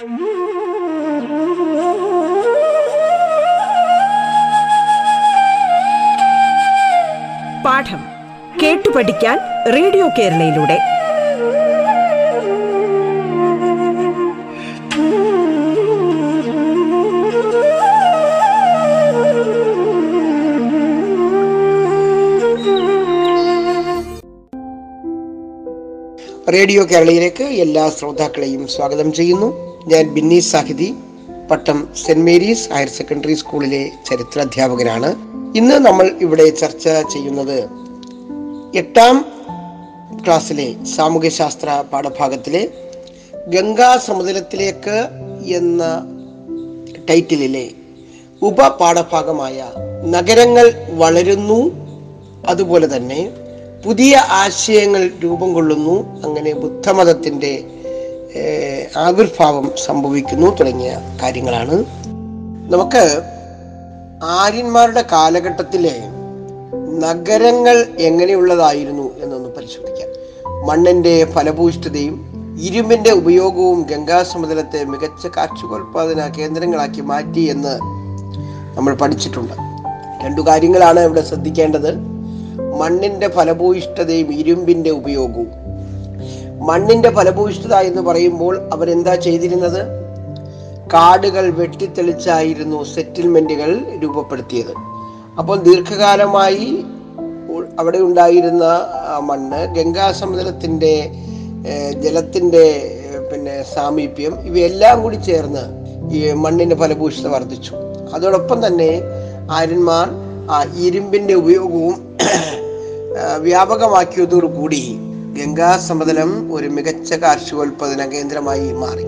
പാഠം കേട്ടു പഠിക്കാൻ റേഡിയോ കേരളയിലൂടെ. റേഡിയോ കേരളയിലേക്ക് എല്ലാ ശ്രോതാക്കളെയും സ്വാഗതം ചെയ്യുന്നു. ഞാൻ Binny Sahithi Pattom Saint Mary's higher secondary സ്കൂളിലെ ചരിത്ര ചരിത്രാധ്യാപകനാണ്. ഇന്ന് നമ്മൾ ഇവിടെ ചർച്ച ചെയ്യുന്നത് എട്ടാം ക്ലാസ്സിലെ സാമൂഹ്യശാസ്ത്ര പാഠഭാഗത്തിലെ ഗംഗാ സമുദ്രത്തിലേക്ക് എന്ന ടൈറ്റിലെ ഉപപാഠഭാഗമായ നഗരങ്ങൾ വളരുന്നു അതുപോലെ തന്നെ പുതിയ ആശയങ്ങൾ രൂപം കൊള്ളുന്നു അങ്ങനെ ബുദ്ധമതത്തിന്റെ ആവിർഭാവം സംഭവിക്കുന്നു തുടങ്ങിയ കാര്യങ്ങളാണ്. നമുക്ക് ആര്യന്മാരുടെ കാലഘട്ടത്തിലെ നഗരങ്ങൾ എങ്ങനെയുള്ളതായിരുന്നു എന്നൊന്ന് പരിശോധിക്കാം. മണ്ണിന്റെ ഫലഭൂയിഷ്ഠതയും ഇരുമ്പിന്റെ ഉപയോഗവും ഗംഗാ സമതലത്തെ മികച്ച കാർഷികോൽപാദന കേന്ദ്രങ്ങളാക്കി മാറ്റി എന്ന് നമ്മൾ പഠിച്ചിട്ടുണ്ട്. രണ്ടു കാര്യങ്ങളാണ് ഇവിടെ ശ്രദ്ധിക്കേണ്ടത്. മണ്ണിന്റെ ഫലഭൂയിഷ്ഠതയും ഇരുമ്പിന്റെ ഉപയോഗവും. മണ്ണിന്റെ ഫലഭൂയിഷ്ഠത എന്ന് പറയുമ്പോൾ അവരെന്താ ചെയ്തിരുന്നത്? കാടുകൾ വെട്ടിത്തെളിച്ചായിരുന്നു സെറ്റിൽമെന്റുകൾ രൂപപ്പെടുത്തിയത്. അപ്പോൾ ദീർഘകാലമായി അവിടെ ഉണ്ടായിരുന്ന മണ്ണ് ഗംഗാസമുദ്രത്തിന്റെ ജലത്തിന്റെ പിന്നെ സാമീപ്യം ഇവയെല്ലാം കൂടി ചേർന്ന് ഈ മണ്ണിന്റെ ഫലഭൂയിഷ്ഠത വർദ്ധിച്ചു. അതോടൊപ്പം തന്നെ ആര്യന്മാർ ആ ഇരുമ്പിന്റെ ഉപയോഗവും ആ, വ്യാപകമാക്കിയതോടുകൂടി ഗംഗാസമതലം ഒരു മികച്ച കാർഷികോൽപാദന കേന്ദ്രമായി മാറി.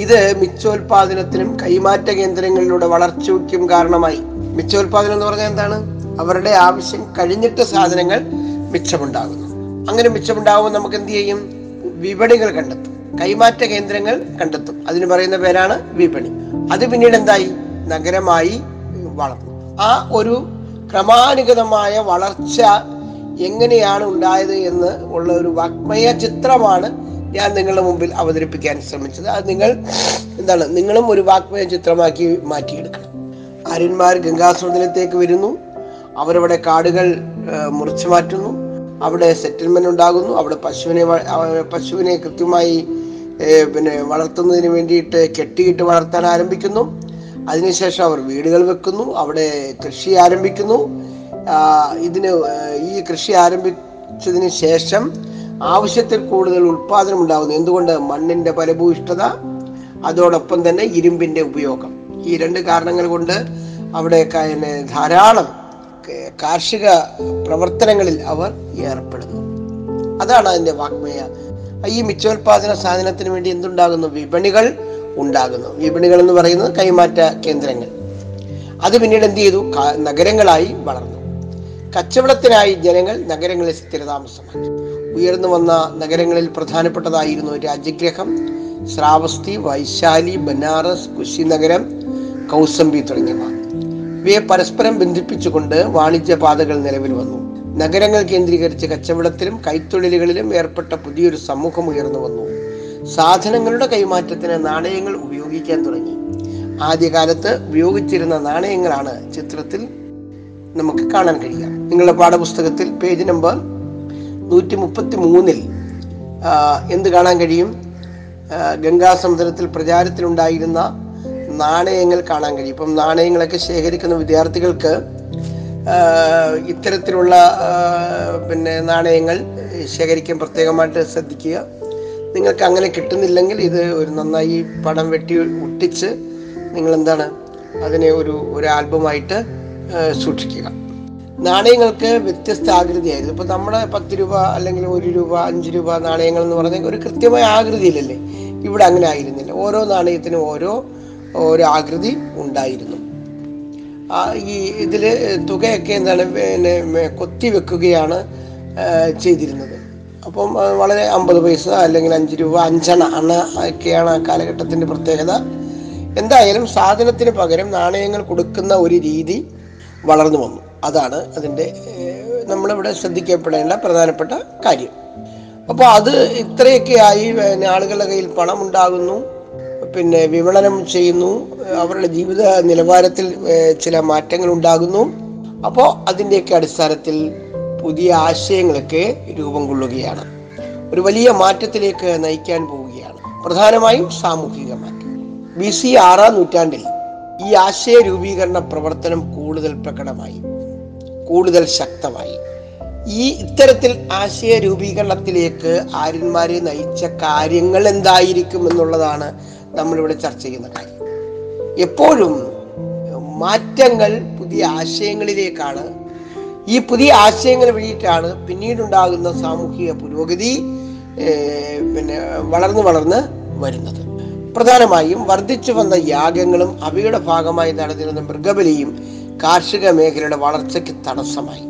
ഇത് മിച്ചോൽപാദനത്തിനും കൈമാറ്റ കേന്ദ്രങ്ങളിലൂടെ വളർച്ചയ്ക്കും കാരണമായി. മിച്ചോൽപാദനം എന്ന് പറഞ്ഞാൽ എന്താണ്? അവരുടെ ആവശ്യം കഴിഞ്ഞിട്ട് സാധനങ്ങൾ മിച്ചമുണ്ടാകുന്നു. അങ്ങനെ മിച്ചമുണ്ടാകുമ്പോൾ നമുക്ക് എന്ത് ചെയ്യും? വിപണികൾ കണ്ടെത്തും. കൈമാറ്റ കേന്ദ്രങ്ങൾ കണ്ടെത്തും. അതിന് പറയുന്ന പേരാണ് വിപണി. അത് പിന്നീട് എന്തായി? നഗരമായി വളർന്നു. ആ ഒരു ക്രമാനുഗതമായ വളർച്ച എങ്ങനെയാണ് ഉണ്ടായത് എന്ന് ഉള്ള ഒരു വാഗ്മയ ചിത്രമാണ് ഞാൻ നിങ്ങളുടെ മുമ്പിൽ അവതരിപ്പിക്കാൻ ശ്രമിച്ചത്. അത് നിങ്ങൾ എന്താണ് നിങ്ങളും ഒരു വാക്മയ ചിത്രമാക്കി മാറ്റിയെടുക്കണം ആര്യന്മാർ ഗംഗാസമുദ്രത്തിലേക്ക് വരുന്നു. അവരവിടെ കാടുകൾ മുറിച്ചു മാറ്റുന്നു. അവിടെ സെറ്റിൽമെന്റ് ഉണ്ടാകുന്നു. അവിടെ പശുവിനെ പശുവിനെ കൃത്യമായി പിന്നെ വളർത്തുന്നതിന് വേണ്ടിയിട്ട് കെട്ടിയിട്ട് വളർത്താൻ ആരംഭിക്കുന്നു. അതിനുശേഷം അവർ വീടുകൾ വെക്കുന്നു. അവിടെ കൃഷി ആരംഭിക്കുന്നു. ഇതിന് ഈ കൃഷി ആരംഭിച്ചതിന് ശേഷം ആവശ്യത്തിൽ കൂടുതൽ ഉൽപാദനം ഉണ്ടാകുന്നു. എന്തുകൊണ്ട്? മണ്ണിന്റെ ഫലഭൂയിഷ്ഠത അതോടൊപ്പം തന്നെ ഇരുമ്പിന്റെ ഉപയോഗം. ഈ രണ്ട് കാരണങ്ങൾ കൊണ്ട് അവിടെ ധാരാളം കാർഷിക പ്രവർത്തനങ്ങളിൽ അവർ ഏർപ്പെടുന്നു. അതാണ് അതിന്റെ വാഗ്മയ. ഈ മിച്ചോൽപാദന സാധനത്തിന് വേണ്ടി എന്തുണ്ടാകുന്നു? വിപണികൾ ഉണ്ടാകുന്നു. വിപണികൾ എന്ന് പറയുന്നത് കൈമാറ്റ കേന്ദ്രങ്ങൾ. അത് പിന്നീട് എന്ത് ചെയ്തു? നഗരങ്ങളായി വളർന്നു. കച്ചവടത്തിനായി ജനങ്ങൾ നഗരങ്ങളിൽ സ്ഥിരതാമസമാക്കി ഉയർന്നു വന്ന നഗരങ്ങളിൽ പ്രധാനപ്പെട്ടതായിരുന്നു രാജഗ്രഹം ശ്രാവസ്തി വൈശാലി ബനാറസ് കുശിനഗരം കൗസംബി തുടങ്ങിയവ. ഇവയെ പരസ്പരം ബന്ധിപ്പിച്ചുകൊണ്ട് വാണിജ്യ പാതകൾ നിലവിൽ വന്നു. നഗരങ്ങൾ കേന്ദ്രീകരിച്ച് കച്ചവടത്തിലും കൈത്തൊഴിലുകളിലും ഏർപ്പെട്ട പുതിയൊരു സമൂഹം ഉയർന്നു വന്നു. സാധനങ്ങളുടെ കൈമാറ്റത്തിന് നാണയങ്ങൾ ഉപയോഗിക്കാൻ തുടങ്ങി. ആദ്യകാലത്ത് ഉപയോഗിച്ചിരുന്ന നാണയങ്ങളാണ് ചിത്രത്തിൽ നമുക്ക് കാണാൻ കഴിയുക. നിങ്ങളുടെ പാഠപുസ്തകത്തിൽ പേജ് നമ്പർ നൂറ്റി മുപ്പത്തി മൂന്നിൽ എന്ത് കാണാൻ കഴിയും? ഗംഗാസമുദ്രത്തിൽ പ്രചാരത്തിലുണ്ടായിരുന്ന നാണയങ്ങൾ കാണാൻ കഴിയും. ഇപ്പം നാണയങ്ങളൊക്കെ ശേഖരിക്കുന്ന വിദ്യാർത്ഥികൾക്ക് ഇത്തരത്തിലുള്ള പിന്നെ നാണയങ്ങൾ ശേഖരിക്കാൻ പ്രത്യേകമായിട്ട് ശ്രദ്ധിക്കുക. നിങ്ങൾക്ക് അങ്ങനെ കിട്ടുന്നില്ലെങ്കിൽ ഇത് ഒരു നന്നായി പടം വെട്ടി ഒട്ടിച്ച് നിങ്ങൾ എന്താണ് അതിനെ ഒരു ഒരു ആൽബമായിട്ട് സൂക്ഷിക്കുക. നാണയങ്ങൾക്ക് വ്യത്യസ്ത ആകൃതിയായിരുന്നു. ഇപ്പൊ നമ്മുടെ പത്ത് രൂപ അല്ലെങ്കിൽ ഒരു രൂപ അഞ്ച് രൂപ നാണയങ്ങൾ എന്ന് പറഞ്ഞാൽ ഒരു കൃത്യമായ ആകൃതിയിലല്ലേ? ഇവിടെ അങ്ങനെ ആയിരുന്നില്ല. ഓരോ നാണയത്തിനും ഓരോ ഓരോ ആകൃതി ഉണ്ടായിരുന്നു. ഈ ഇതിൽ തുകയൊക്കെ എന്താണ് പിന്നെ കൊത്തി വെക്കുകയാണ് ചെയ്തിരുന്നത്. അപ്പം വളരെ അമ്പത് പൈസ അല്ലെങ്കിൽ അഞ്ച് രൂപ അഞ്ചണ അണ ഒക്കെയാണ് ആ കാലഘട്ടത്തിന്റെ പ്രത്യേകത. എന്തായാലും സാധനത്തിന് പകരം നാണയങ്ങൾ കൊടുക്കുന്ന ഒരു രീതി വളർന്നു വന്നു. അതാണ് അതിന്റെ നമ്മളിവിടെ ശ്രദ്ധിക്കപ്പെടേണ്ട പ്രധാനപ്പെട്ട കാര്യം. അപ്പോൾ അത് ഇത്രയൊക്കെ ആയി പിന്നെ ആളുകളുടെ കയ്യിൽ പണം ഉണ്ടാകുന്നു പിന്നെ വിപണനം ചെയ്യുന്നു അവരുടെ ജീവിത നിലവാരത്തിൽ ചില മാറ്റങ്ങൾ ഉണ്ടാകുന്നു. അപ്പോൾ അതിന്റെയൊക്കെ അടിസ്ഥാനത്തിൽ പുതിയ ആശയങ്ങളൊക്കെ രൂപം കൊള്ളുകയാണ്. ഒരു വലിയ മാറ്റത്തിലേക്ക് നയിക്കാൻ പോവുകയാണ്. പ്രധാനമായും സാമൂഹിക മാറ്റം. ബി സി ആറാം നൂറ്റാണ്ടിൽ ഈ ആശയ രൂപീകരണ പ്രവർത്തനം കൂടുതൽ പ്രകടമായി കൂടുതൽ ശക്തമായി. ഈ ഇത്തരത്തിൽ ആശയ രൂപീകരണത്തിലേക്ക് ആര്യന്മാരെ നയിച്ച കാര്യങ്ങൾ എന്തായിരിക്കും എന്നുള്ളതാണ് നമ്മളിവിടെ ചർച്ച ചെയ്യുന്ന കാര്യം. എപ്പോഴും മാറ്റങ്ങൾ പുതിയ ആശയങ്ങളിലേക്കാണ്. ഈ പുതിയ ആശയങ്ങൾ വഴിയിട്ടാണ് പിന്നീടുണ്ടാകുന്ന സാമൂഹിക പുരോഗതി പിന്നെ വളർന്നു വളർന്ന് വരുന്നത്. പ്രധാനമായും വർദ്ധിച്ചു വന്ന യാഗങ്ങളും അവയുടെ ഭാഗമായി നടന്നിരുന്ന മൃഗബലിയും കാർഷിക മേഖലയുടെ വളർച്ചയ്ക്ക് തടസ്സമായി.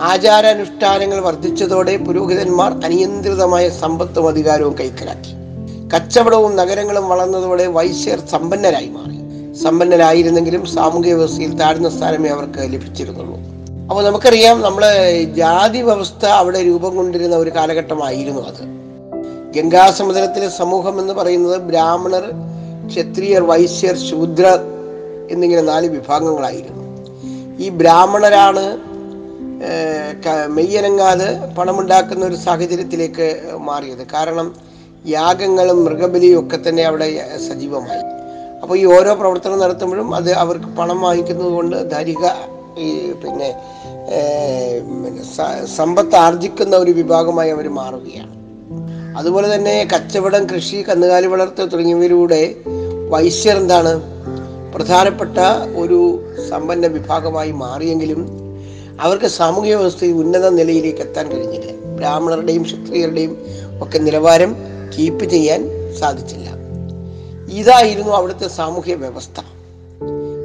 ആചാരാനുഷ്ഠാനങ്ങൾ വർദ്ധിച്ചതോടെ പുരോഹിതന്മാർ അനിയന്ത്രിതമായ സമ്പത്തും അധികാരവും കൈക്കലാക്കി. കച്ചവടവും നഗരങ്ങളും വളർന്നതോടെ വൈശ്യർ സമ്പന്നരായി മാറി. സമ്പന്നരായിരുന്നെങ്കിലും സാമൂഹ്യ വ്യവസ്ഥയിൽ താഴ്ന്ന സ്ഥാനമേ അവർക്ക് ലഭിച്ചിരുന്നുള്ളൂ. അപ്പോൾ നമുക്കറിയാം നമ്മൾ ജാതി വ്യവസ്ഥ അവിടെ രൂപം കൊണ്ടിരുന്ന ഒരു കാലഘട്ടമായിരുന്നു അത്. ഗംഗാസമുദ്രത്തിലെ സമൂഹം എന്ന് പറയുന്നത് ബ്രാഹ്മണർ ക്ഷത്രിയർ വൈശ്യർ ശൂദ്രർ എന്നിങ്ങനെ നാല് വിഭാഗങ്ങളായിരുന്നു. ഈ ബ്രാഹ്മണരാണ് മെയ്യനങ്ങാതെ പണമുണ്ടാക്കുന്ന ഒരു സാഹചര്യത്തിലേക്ക് മാറിയത്. കാരണം യാഗങ്ങളും മൃഗബലിയും ഒക്കെ തന്നെ അവിടെ സജീവമായി. അപ്പോൾ ഈ ഓരോ പ്രവർത്തനം നടത്തുമ്പോഴും അത് അവർക്ക് പണം വാങ്ങിക്കുന്നത് കൊണ്ട് ധരിക ഈ പിന്നെ സമ്പത്ത് ആർജിക്കുന്ന ഒരു വിഭാഗമായി അവർ മാറുകയാണ്. അതുപോലെ തന്നെ കച്ചവടം കൃഷി കന്നുകാലി വളർത്തൽ തുടങ്ങിയവയിലൂടെ വൈശ്യർ എന്താണ്? പ്രധാനപ്പെട്ട ഒരു സമ്പന്ന വിഭാഗമായി മാറിയെങ്കിലും അവർക്ക് സാമൂഹ്യ വ്യവസ്ഥയിൽ ഉന്നത നിലയിലേക്ക് എത്താൻ കഴിഞ്ഞില്ല. ബ്രാഹ്മണരുടെയും ക്ഷത്രിയരുടെയും ഒക്കെ നിലവാരം കീപ്പ് ചെയ്യാൻ സാധിച്ചില്ല. ഇതായിരുന്നു അവിടുത്തെ സാമൂഹ്യ വ്യവസ്ഥ.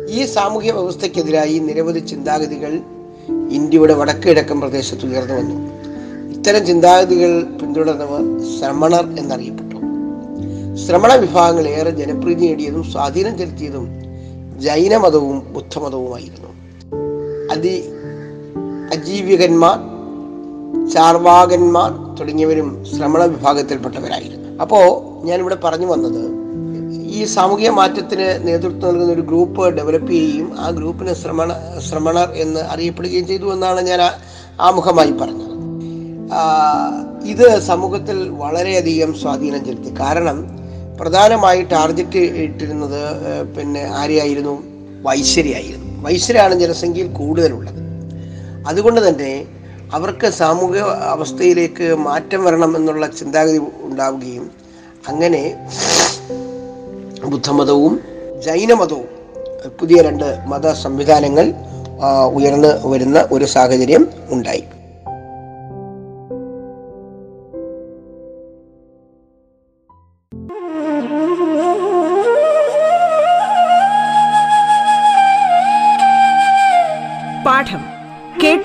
ഈ സാമൂഹ്യ വ്യവസ്ഥയ്ക്കെതിരായി നിരവധി ചിന്താഗതികൾ ഇന്ത്യയുടെ വടക്ക് കിഴക്കൻ പ്രദേശത്ത് ഉയർന്നു വന്നു. ഇത്തരം ചിന്താഗതികൾ പിന്തുടർന്നവർ ശ്രമണർ എന്നറിയപ്പെട്ടു. ശ്രമണ വിഭാഗങ്ങൾ ഏറെ ജനപ്രീതി നേടിയതും സ്വാധീനം ചെലുത്തിയതും ജൈനമതവും ബുദ്ധമതവുമായിരുന്നു. അതി അജീവികന്മാർ ചാർവാകന്മാർ തുടങ്ങിയവരും ശ്രമണ വിഭാഗത്തിൽപ്പെട്ടവരായിരുന്നു. അപ്പോ ഞാനിവിടെ പറഞ്ഞു വന്നത് ഈ സാമൂഹിക മാറ്റത്തിന് നേതൃത്വം നൽകുന്ന ഒരു ഗ്രൂപ്പ് ഡെവലപ്പ് ചെയ്യുകയും ആ ഗ്രൂപ്പിന് ശ്രമണ ശ്രമണർ എന്ന് അറിയപ്പെടുകയും ചെയ്തു എന്നാണ് ഞാൻ ആമുഖമായി പറഞ്ഞത്. ഇത് സമൂഹത്തിൽ വളരെയധികം സ്വാധീനം ചെലുത്തി. കാരണം പ്രധാനമായി ടാർഗറ്റ് ഇട്ടിരുന്നത് പിന്നെ ആരെയായിരുന്നു? വൈശ്വര്യായിരുന്നു വൈശ്യരാണ് ജനസംഖ്യയിൽ കൂടുതലുള്ളത്. അതുകൊണ്ട് തന്നെ അവർക്ക് സാമൂഹിക അവസ്ഥയിലേക്ക് മാറ്റം വരണം എന്നുള്ള ചിന്താഗതി ഉണ്ടാവുകയും അങ്ങനെ ബുദ്ധമതവും ജൈനമതവും പുതിയ രണ്ട് മത സംവിധാനങ്ങൾ ഉയർന്നു വരുന്ന ഒരു സാഹചര്യം ഉണ്ടായി.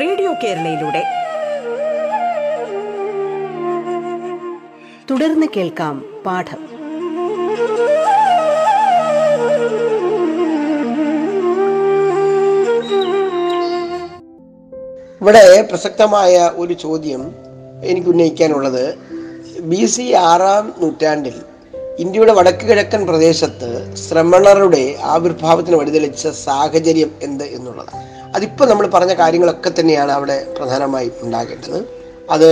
റേഡിയോ കേരളയിലൂടെ. തുടർന്ന് കേൾക്കാം പാഠം. ഇവിടെ പ്രസക്തമായ ഒരു ചോദ്യം എനിക്ക് ഉന്നയിക്കാനുള്ളത്. ബി സി ആറാം നൂറ്റാണ്ടിൽ ഇന്ത്യയുടെ വടക്ക് കിഴക്കൻ പ്രദേശത്ത് ശ്രമണരുടെ ആവിർഭാവത്തിന് വഴിതെളിച്ച സാഹചര്യം എന്ത് എന്നുള്ളത് അതിപ്പോൾ നമ്മൾ പറഞ്ഞ കാര്യങ്ങളൊക്കെ തന്നെയാണ് അവിടെ പ്രധാനമായി ഉണ്ടാകേണ്ടത്. അത്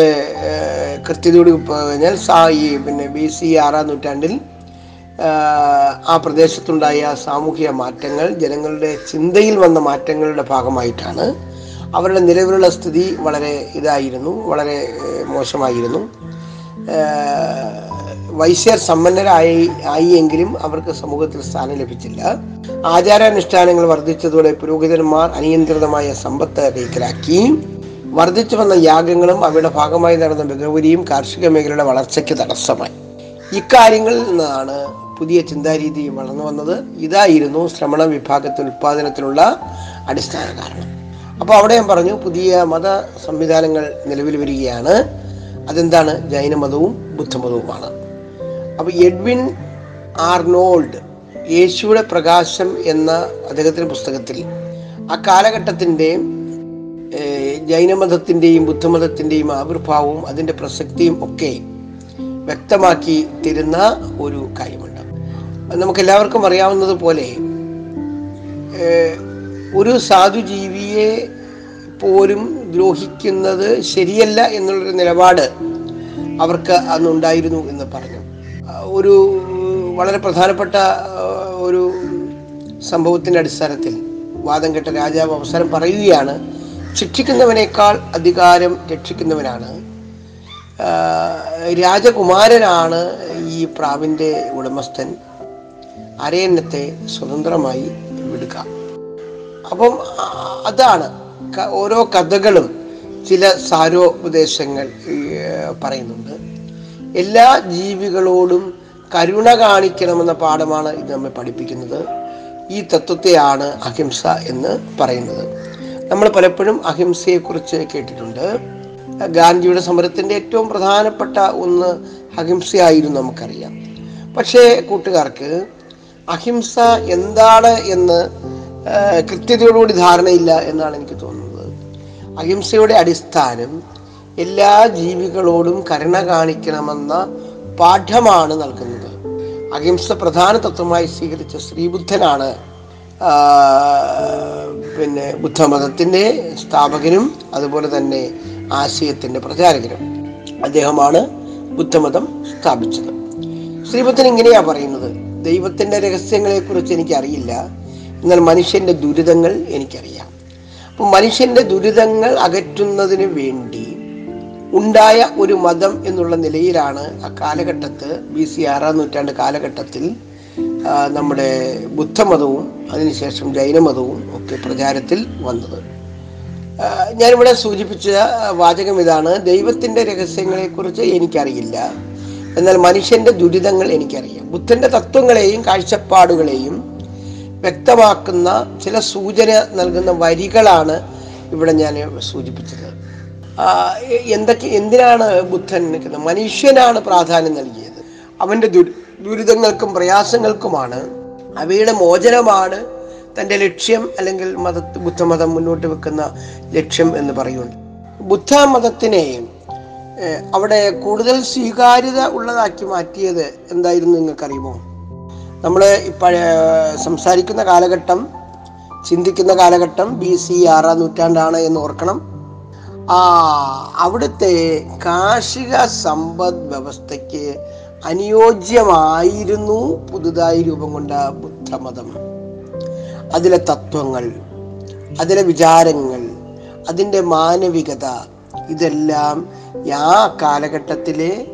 കൃത്യതയോട് കഴിഞ്ഞാൽ സാ ഈ പിന്നെ ബി സി ആറാം നൂറ്റാണ്ടിൽ ആ പ്രദേശത്തുണ്ടായ സാമൂഹിക മാറ്റങ്ങൾ ജനങ്ങളുടെ ചിന്തയിൽ വന്ന മാറ്റങ്ങളുടെ ഭാഗമായിട്ടാണ് അവരുടെ നിലവിലുള്ള സ്ഥിതി വളരെ ഇതായിരുന്നു വളരെ മോശമായിരുന്നു. വൈശ്യർ സമ്പന്നരായി ആയി എങ്കിലും അവർക്ക് സമൂഹത്തിൽ സ്ഥാനം ലഭിച്ചില്ല. ആചാരാനുഷ്ഠാനങ്ങൾ വർദ്ധിച്ചതോടെ പുരോഹിതന്മാർ അനിയന്ത്രിതമായ സമ്പത്ത് കൈക്കലാക്കി വർദ്ധിച്ചു വന്ന യാഗങ്ങളും അവയുടെ ഭാഗമായി നടന്ന മികവുരിയും കാർഷിക മേഖലയുടെ വളർച്ചയ്ക്ക് തടസ്സമായി. ഇക്കാര്യങ്ങളിൽ നിന്നാണ് പുതിയ ചിന്താരീതി വളർന്നു വന്നത്. ഇതായിരുന്നു ശ്രമണ വിഭാഗത്തിൽ ഉൽപാദനത്തിനുള്ള അടിസ്ഥാന കാരണം. അപ്പോൾ അവിടെ ഞാൻ പറഞ്ഞു പുതിയ മത സംവിധാനങ്ങൾ നിലവിൽ വരികയാണ്. അതെന്താണ്? ജൈനമതവും ബുദ്ധമതവുമാണ്. അപ്പോൾ എഡ്വിൻ ആർനോൾഡ് യേശുവിടെ പ്രകാശം എന്ന അദ്ദേഹത്തിന്റെ പുസ്തകത്തിൽ ആ കാലഘട്ടത്തിന്റെ ജൈനമതത്തിന്റെയും ബുദ്ധമതത്തിന്റെയും ആവിർഭാവവും അതിന്റെ പ്രസക്തിയും ഒക്കെ വ്യക്തമാക്കി തരുന്ന ഒരു കാര്യമുണ്ട്. നമുക്ക് എല്ലാവർക്കും അറിയാവുന്നത് പോലെ ഒരു സാധുജീവിയെ പോലും ദ്രോഹിക്കുന്നത് ശരിയല്ല എന്നുള്ളൊരു നിലപാട് അവർക്ക് അന്നുണ്ടായിരുന്നു എന്ന് പറഞ്ഞു. ഒരു വളരെ പ്രധാനപ്പെട്ട ഒരു സംഭവത്തിന്റെ അടിസ്ഥാനത്തിൽ വാദം കേട്ട രാജാവ് അവസരം പറയുകയാണ് ശിക്ഷിക്കുന്നവനേക്കാൾ അധികാരം രക്ഷിക്കുന്നവനാണ്. രാജകുമാരനാണ് ഈ പ്രാവിന്റെ ഉടമസ്ഥൻ. അരയന്നത്തെ സ്വതന്ത്രമായി വിടുക. അപ്പം അതാണ് ഓരോ കഥകളും ചില സാരോപദേശങ്ങൾ പറയുന്നുണ്ട്. എല്ലാ ജീവികളോടും കരുണ കാണിക്കണമെന്ന പാഠമാണ് ഇത് നമ്മെ പഠിപ്പിക്കുന്നത്. ഈ തത്വത്തെയാണ് അഹിംസ എന്ന് പറയുന്നത്. നമ്മൾ പലപ്പോഴും അഹിംസയെക്കുറിച്ച് കേട്ടിട്ടുണ്ട്. ഗാന്ധിയുടെ സമരത്തിന്റെ ഏറ്റവും പ്രധാനപ്പെട്ട ഒന്ന് അഹിംസയായിരുന്നു നമുക്കറിയാം. പക്ഷേ കൂട്ടുകാർക്ക് അഹിംസ എന്താണ് എന്ന് കൃത്യതയോടുകൂടി ധാരണയില്ല എന്നാണ് എനിക്ക് തോന്നുന്നത്. അഹിംസയുടെ അടിസ്ഥാനം എല്ലാ ജീവികളോടും കരുണ കാണിക്കണമെന്ന പാഠമാണ് നൽകുന്നത്. അഹിംസ പ്രധാന തത്വമായി സ്വീകരിച്ച ശ്രീബുദ്ധനാണ് പിന്നെ ബുദ്ധമതത്തിന്റെ സ്ഥാപകനും അതുപോലെ തന്നെ ആശയത്തിന്റെ പ്രചാരകനും. അദ്ദേഹമാണ് ബുദ്ധമതം സ്ഥാപിച്ചത്. ശ്രീബുദ്ധൻ ഇങ്ങനെയാ പറയുന്നത് ദൈവത്തിന്റെ രഹസ്യങ്ങളെക്കുറിച്ച് എനിക്കറിയില്ല എന്നാൽ മനുഷ്യന്റെ ദുരിതങ്ങൾ എനിക്കറിയാം. അപ്പം മനുഷ്യന്റെ ദുരിതങ്ങൾ അകറ്റുന്നതിന് വേണ്ടി ഉണ്ടായ ഒരു മതം എന്നുള്ള നിലയിലാണ് ആ കാലഘട്ടത്ത് ബി സി ആറാം നൂറ്റാണ്ട് കാലഘട്ടത്തിൽ നമ്മുടെ ബുദ്ധമതവും അതിനുശേഷം ജൈനമതവും ഒക്കെ പ്രചാരത്തിൽ വന്നത്. ഞാനിവിടെ സൂചിപ്പിച്ച വാചകം ഇതാണ് ദൈവത്തിന്റെ രഹസ്യങ്ങളെക്കുറിച്ച് എനിക്കറിയില്ല. എന്നാൽ മനുഷ്യന്റെ ദുരിതങ്ങൾ എനിക്കറിയാം. ബുദ്ധന്റെ തത്വങ്ങളെയും കാഴ്ചപ്പാടുകളെയും വ്യക്തമാക്കുന്ന ചില സൂചന നൽകുന്ന വരികളാണ് ഇവിടെ ഞാൻ സൂചിപ്പിച്ചത്. എന്തൊക്കെ എന്തിനാണ് ബുദ്ധൻ നിൽക്കുന്നത്? മനുഷ്യനാണ് പ്രാധാന്യം നൽകിയത്. അവന്റെ ദുരി ദുരിതങ്ങൾക്കും പ്രയാസങ്ങൾക്കുമാണ് അവയുടെ മോചനമാണ് തന്റെ ലക്ഷ്യം അല്ലെങ്കിൽ മത ബുദ്ധമതം മുന്നോട്ട് വെക്കുന്ന ലക്ഷ്യം എന്ന് പറയുന്നു ബുദ്ധ മതത്തിനെ അവിടെ കൂടുതൽ സ്വീകാര്യത ഉള്ളതാക്കി മാറ്റിയത് എന്തായിരുന്നു നിങ്ങൾക്കറിയുമോ? നമ്മൾ ഇപ്പോഴ സംസാരിക്കുന്ന കാലഘട്ടം ചിന്തിക്കുന്ന കാലഘട്ടം ബി സി ആറാം നൂറ്റാണ്ടാണ് എന്ന് ഓർക്കണം. അവിടുത്തെ കാർഷിക സമ്പദ് വ്യവസ്ഥയ്ക്ക് അനുയോജ്യമായിരുന്നു പുതുതായി രൂപം കൊണ്ട ബുദ്ധമതം. അതിലെ തത്വങ്ങൾ അതിലെ വിചാരങ്ങൾ അതിന്റെ മാനവികത ഇതെല്ലാം ആ കാലഘട്ടത്തിലെ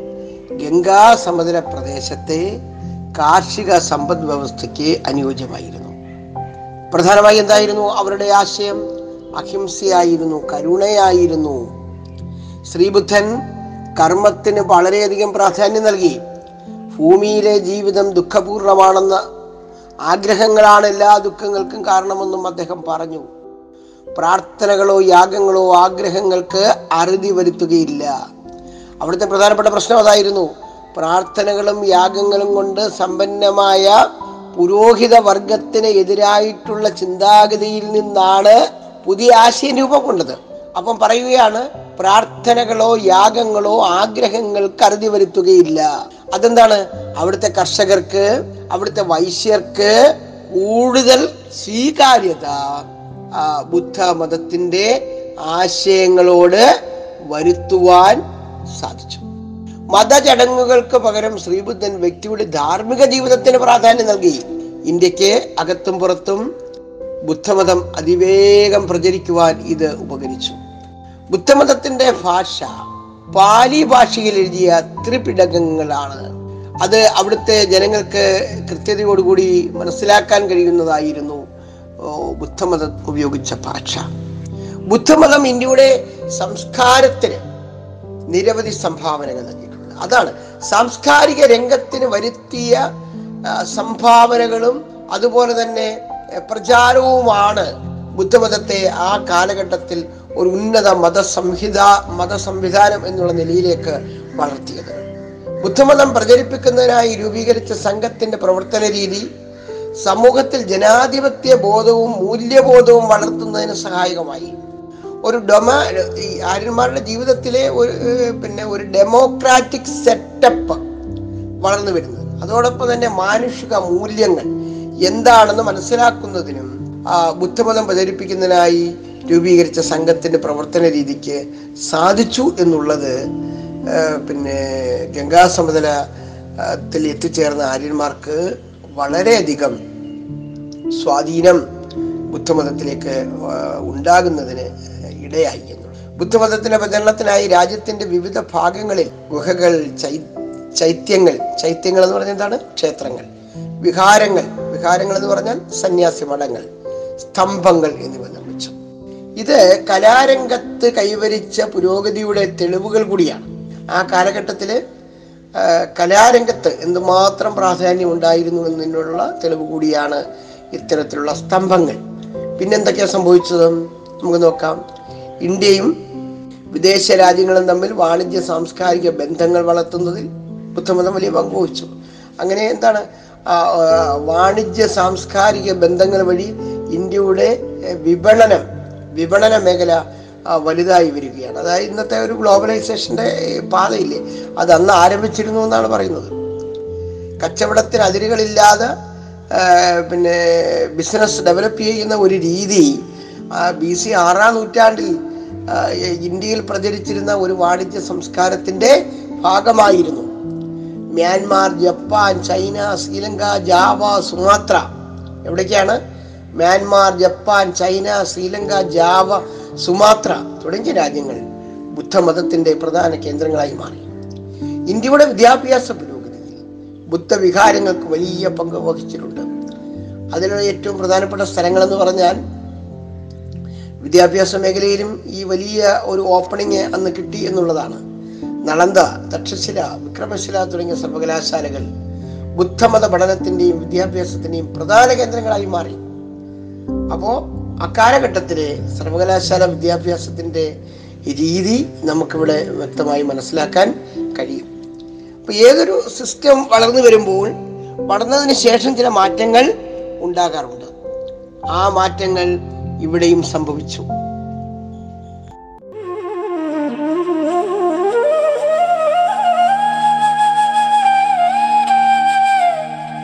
ഗംഗാ സമതല പ്രദേശത്തെ കാർഷിക സമ്പദ് വ്യവസ്ഥയ്ക്ക് അനുയോജ്യമായിരുന്നു. പ്രധാനമായി എന്തായിരുന്നു അവരുടെ ആശയം? അഹിംസയായിരുന്നു കരുണയായിരുന്നു. ശ്രീബുദ്ധൻ കർമ്മത്തിന് വളരെയധികം പ്രാധാന്യം നൽകി. ഭൂമിയിലെ ജീവിതം ദുഃഖപൂർണമാണെന്ന ആഗ്രഹങ്ങളാണ് എല്ലാ ദുഃഖങ്ങൾക്കും കാരണമെന്നും അദ്ദേഹം പറഞ്ഞു. പ്രാർത്ഥനകളോ യാഗങ്ങളോ ആഗ്രഹങ്ങൾക്ക് അറുതി വരുത്തുകയില്ല. അവിടുത്തെ പ്രധാനപ്പെട്ട പ്രശ്നം അതായിരുന്നു. പ്രാർത്ഥനകളും യാഗങ്ങളും കൊണ്ട് സമ്പന്നമായ പുരോഹിത വർഗത്തിന് എതിരായിട്ടുള്ള ചിന്താഗതിയിൽ നിന്നാണ് പുതിയ ആശയം രൂപം കൊണ്ടത്. അപ്പം പറയുകയാണ് പ്രാർത്ഥനകളോ യാഗങ്ങളോ ആഗ്രഹങ്ങൾ കരുതി വരുത്തുകയില്ല. അതെന്താണ്? അവിടുത്തെ കർഷകർക്ക് അവിടുത്തെ വൈശ്യർക്ക് കൂടുതൽ സ്വീകാര്യത. ബുദ്ധ മതത്തിന്റെ ആശയങ്ങളോട് വരുത്തുവാൻ സാധിച്ചു. മതചടങ്ങുകൾക്ക് പകരം ശ്രീബുദ്ധൻ വ്യക്തിയുടെ ധാർമ്മിക ജീവിതത്തിന് പ്രാധാന്യം നൽകി. ഇന്ത്യയ്ക്ക് അകത്തും പുറത്തും ബുദ്ധമതം അതിവേഗം പ്രചരിക്കുവാൻ ഇത് ഉപകരിച്ചു. ബുദ്ധമതത്തിന്റെ ഭാഷ പാലി ഭാഷയിൽ എഴുതിയ ത്രിപിടകങ്ങളാണ്. അത് അവിടുത്തെ ജനങ്ങൾക്ക് കൃത്യതയോടുകൂടി മനസ്സിലാക്കാൻ കഴിയുന്നതായിരുന്നു ബുദ്ധമതം ഉപയോഗിച്ച ഭാഷ. ബുദ്ധമതം ഇന്ത്യയുടെ സംസ്കാരത്തിന് നിരവധി സംഭാവനകൾ നൽകിയിട്ടുണ്ട്. അതാണ് സാംസ്കാരിക രംഗത്തിന് വരുത്തിയ സംഭാവനകളും അതുപോലെ തന്നെ പ്രചാരവുമാണ് ബുദ്ധമതത്തെ ആ കാലഘട്ടത്തിൽ ഒരു ഉന്നത മതസംഹിത മതസംവിധാനം എന്നുള്ള നിലയിലേക്ക് വളർത്തിയത്. ബുദ്ധമതം പ്രചരിപ്പിക്കുന്നതിനായി രൂപീകരിച്ച സംഘത്തിന്റെ പ്രവർത്തന രീതി സമൂഹത്തിൽ ജനാധിപത്യ ബോധവും മൂല്യബോധവും വളർത്തുന്നതിന് സഹായകമായി. ഒരു ഡൊമ ആര്യന്മാരുടെ ജീവിതത്തിലെ ഒരു പിന്നെ ഒരു ഡെമോക്രാറ്റിക് സെറ്റപ്പ് വളർന്നു വരുന്നത്. അതോടൊപ്പം തന്നെ മാനുഷിക മൂല്യങ്ങൾ എന്താണെന്ന് മനസ്സിലാക്കുന്നതിനും ആ, ബുദ്ധമതം പ്രചരിപ്പിക്കുന്നതിനായി രൂപീകരിച്ച സംഘത്തിന്റെ പ്രവർത്തന രീതിക്ക് സാധിച്ചു എന്നുള്ളത് പിന്നെ ഗംഗാ സമതലത്തിൽ എത്തിച്ചേർന്ന ആര്യന്മാർക്ക് വളരെയധികം സ്വാധീനം ബുദ്ധമതത്തിലേക്ക് ഉണ്ടാകുന്നതിന് ഇടയായി എന്നുള്ളത്. ബുദ്ധമതത്തിന്റെ പ്രചരണത്തിനായി രാജ്യത്തിന്റെ വിവിധ ഭാഗങ്ങളിൽ ഗുഹകൾ ചൈ ചൈത്യങ്ങൾ ചൈത്യങ്ങൾ എന്ന് പറഞ്ഞ എന്താണ്? ക്ഷേത്രങ്ങൾ വിഹാരങ്ങൾ വിഹാരങ്ങൾ എന്ന് പറഞ്ഞാൽ സന്യാസി മഠങ്ങൾ സ്തംഭങ്ങൾ എന്നിവ നിർമ്മിച്ചു. ഇത് കലാരംഗത്ത് കൈവരിച്ച പുരോഗതിയുടെ തെളിവുകൾ കൂടിയാണ്. ആ കാലഘട്ടത്തിൽ ആ, കലാരംഗത്ത് എന്തുമാത്രം പ്രാധാന്യം ഉണ്ടായിരുന്നു എന്നതിനുള്ള തെളിവ് കൂടിയാണ് ഇത്തരത്തിലുള്ള സ്തംഭങ്ങൾ. പിന്നെന്തൊക്കെയാ സംഭവിച്ചത്? നമുക്ക് നോക്കാം. ഇന്ത്യയും വിദേശ രാജ്യങ്ങളും തമ്മിൽ വാണിജ്യ സാംസ്കാരിക ബന്ധങ്ങൾ വളർത്തുന്നതിൽ ബുദ്ധമതം വലിയ പങ്കുവച്ചു അങ്ങനെ എന്താണ്? വാണിജ്യ സാംസ്കാരിക ബന്ധങ്ങൾ വഴി ഇന്ത്യയുടെ വിപണനം വിപണന മേഖല വലുതായി വരികയാണ്. അതായത് ഇന്നത്തെ ഒരു ഗ്ലോബലൈസേഷന്റെ പാതയില്ലേ? അത് അന്ന് ആരംഭിച്ചിരുന്നു എന്നാണ് പറയുന്നത്. കച്ചവടത്തിന് അതിരുകളില്ലാതെ പിന്നെ ബിസിനസ് ഡെവലപ്പ് ചെയ്യുന്ന ഒരു രീതി ബി സി ആറാം നൂറ്റാണ്ടിൽ ഇന്ത്യയിൽ പ്രചരിച്ചിരുന്ന ഒരു വാണിജ്യ സംസ്കാരത്തിന്റെ ഭാഗമായിരുന്നു. Myanmar Japan China Sri Lanka Java Sumatra. എവിടേക്കാണ്? Myanmar Japan China Sri Lanka Java Sumatra തുടങ്ങിയ രാജ്യങ്ങൾ ബുദ്ധമതത്തിന്റെ പ്രധാന കേന്ദ്രങ്ങളായി മാറി. ഇന്ത്യയുടെ വിദ്യാഭ്യാസ പുരോഗതിയിൽ ബുദ്ധവിഹാരങ്ങൾക്ക് വലിയ പങ്ക് വഹിച്ചിട്ടുണ്ട്. അതിലുള്ള ഏറ്റവും പ്രധാനപ്പെട്ട സ്ഥലങ്ങൾ എന്ന് പറഞ്ഞാൽ വിദ്യാഭ്യാസ മേഖലയിലും ഈ വലിയ ഒരു ഓപ്പണിങ് അന്ന് കിട്ടി എന്നുള്ളതാണ്. നളന്ദ തക്ഷശില വിക്രമശില തുടങ്ങിയ സർവകലാശാലകൾ ബുദ്ധമത പഠനത്തിന്റെയും വിദ്യാഭ്യാസത്തിന്റെയും പ്രധാന കേന്ദ്രങ്ങളായി മാറി. അപ്പോ അക്കാലഘട്ടത്തിലെ സർവകലാശാല വിദ്യാഭ്യാസത്തിന്റെ രീതി നമുക്കിവിടെ വ്യക്തമായി മനസ്സിലാക്കാൻ കഴിയും. അപ്പൊ ഏതൊരു സിസ്റ്റം വളർന്നു വരുമ്പോൾ വളർന്നതിന് ശേഷം ചില മാറ്റങ്ങൾ ഉണ്ടാകാറുണ്ട്. ആ മാറ്റങ്ങൾ ഇവിടെയും സംഭവിച്ചു.